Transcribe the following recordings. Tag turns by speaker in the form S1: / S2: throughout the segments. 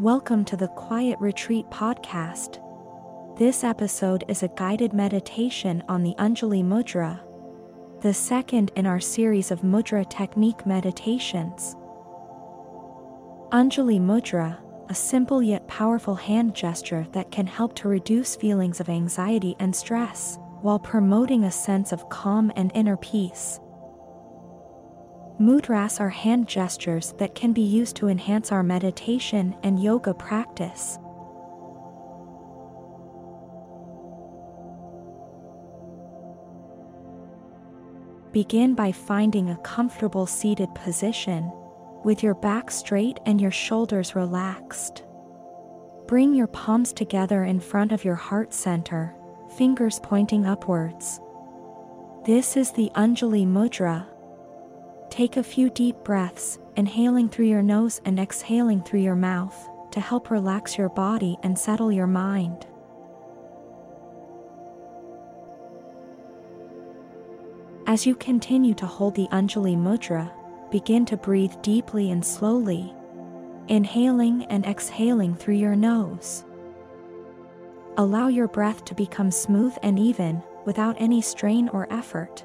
S1: Welcome to the Quiet Retreat podcast. This episode is a guided meditation on the Anjali Mudra, the second in our series of mudra technique meditations. Anjali Mudra, a simple yet powerful hand gesture that can help to reduce feelings of anxiety and stress, while promoting a sense of calm and inner peace. Mudras are hand gestures that can be used to enhance our meditation and yoga practice. Begin by finding a comfortable seated position, with your back straight and your shoulders relaxed. Bring your palms together in front of your heart center, fingers pointing upwards. This is the Anjali Mudra, Take a few deep breaths, inhaling through your nose and exhaling through your mouth, to help relax your body and settle your mind. As you continue to hold the Anjali Mudra, begin to breathe deeply and slowly, inhaling and exhaling through your nose. Allow your breath to become smooth and even, without any strain or effort.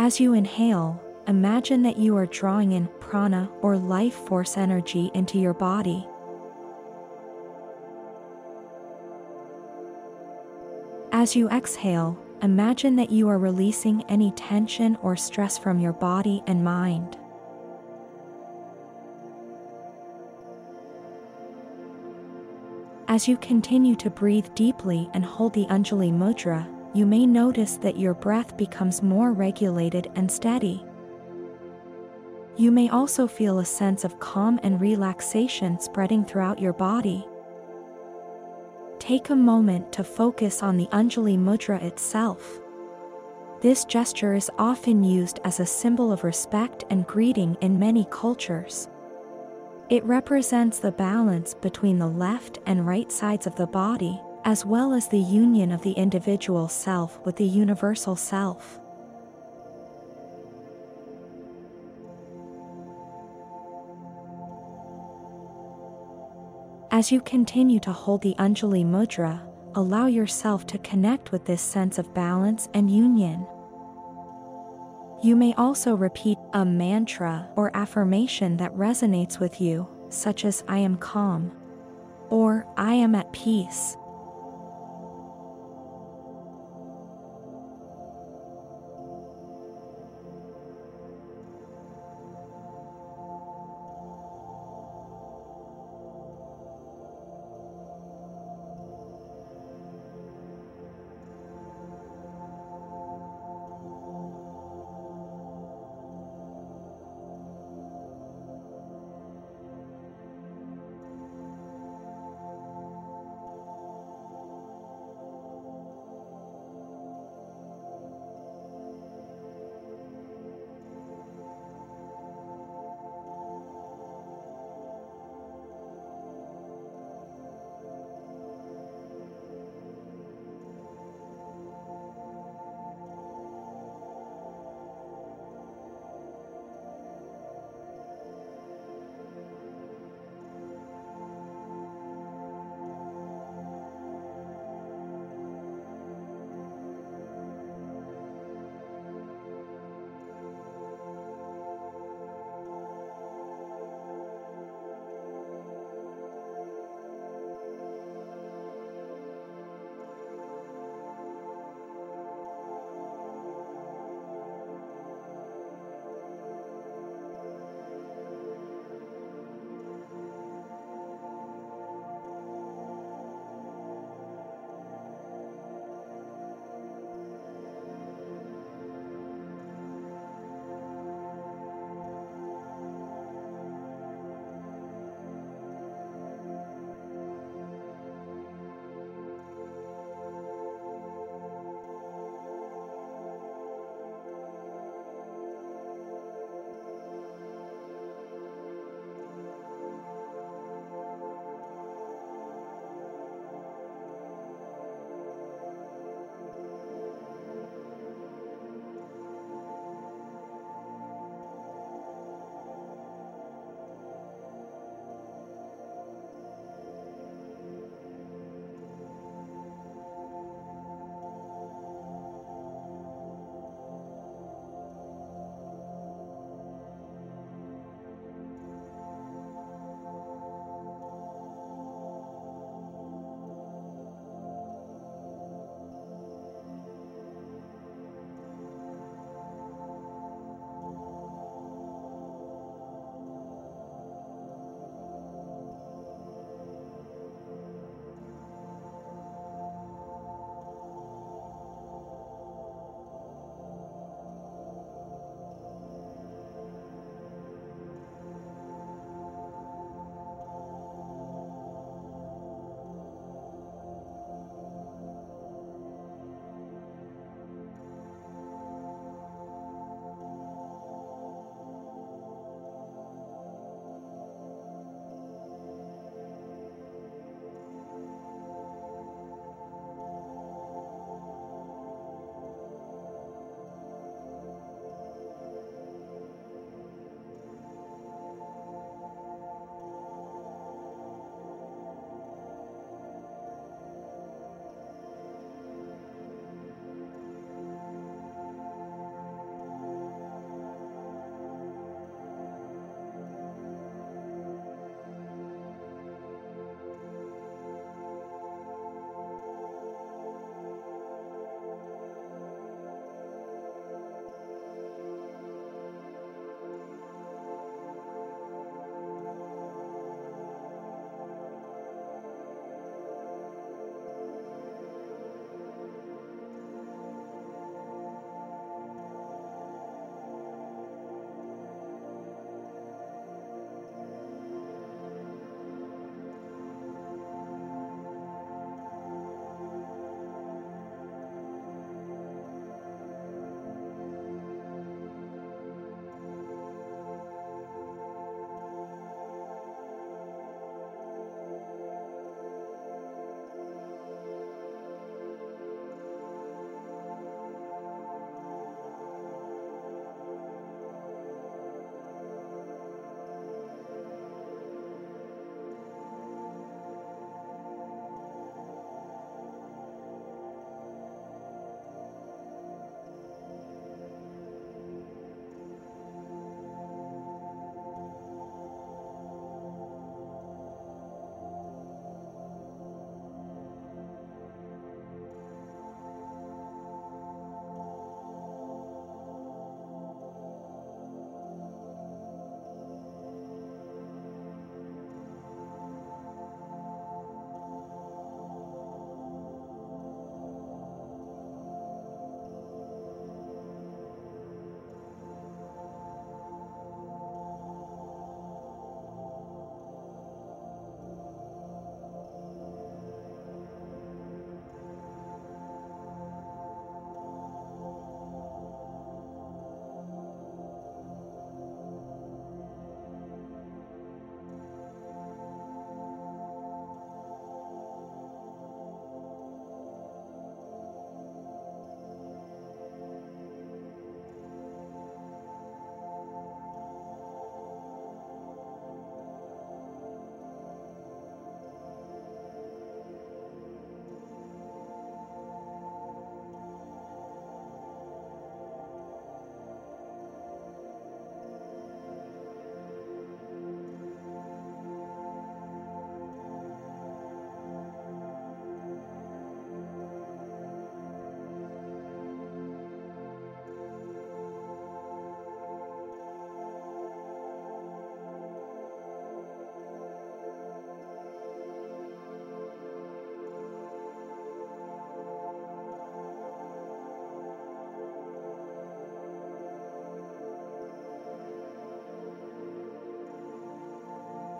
S1: As you inhale, imagine that you are drawing in prana or life force energy into your body. As you exhale, imagine that you are releasing any tension or stress from your body and mind. As you continue to breathe deeply and hold the Anjali Mudra, you may notice that your breath becomes more regulated and steady. You may also feel a sense of calm and relaxation spreading throughout your body. Take a moment to focus on the Anjali Mudra itself. This gesture is often used as a symbol of respect and greeting in many cultures. It represents the balance between the left and right sides of the body, as well as the union of the individual self with the universal self. As you continue to hold the Anjali Mudra, allow yourself to connect with this sense of balance and union. You may also repeat a mantra or affirmation that resonates with you, such as I am calm or I am at peace.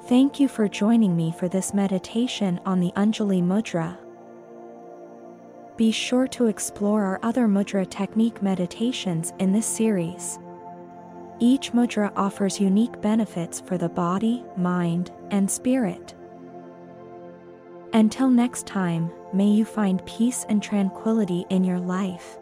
S1: Thank you for joining me for this meditation on the Anjali Mudra. Be sure to explore our other mudra technique meditations in this series. Each mudra offers unique benefits for the body, mind, and spirit. Until next time, may you find peace and tranquility in your life.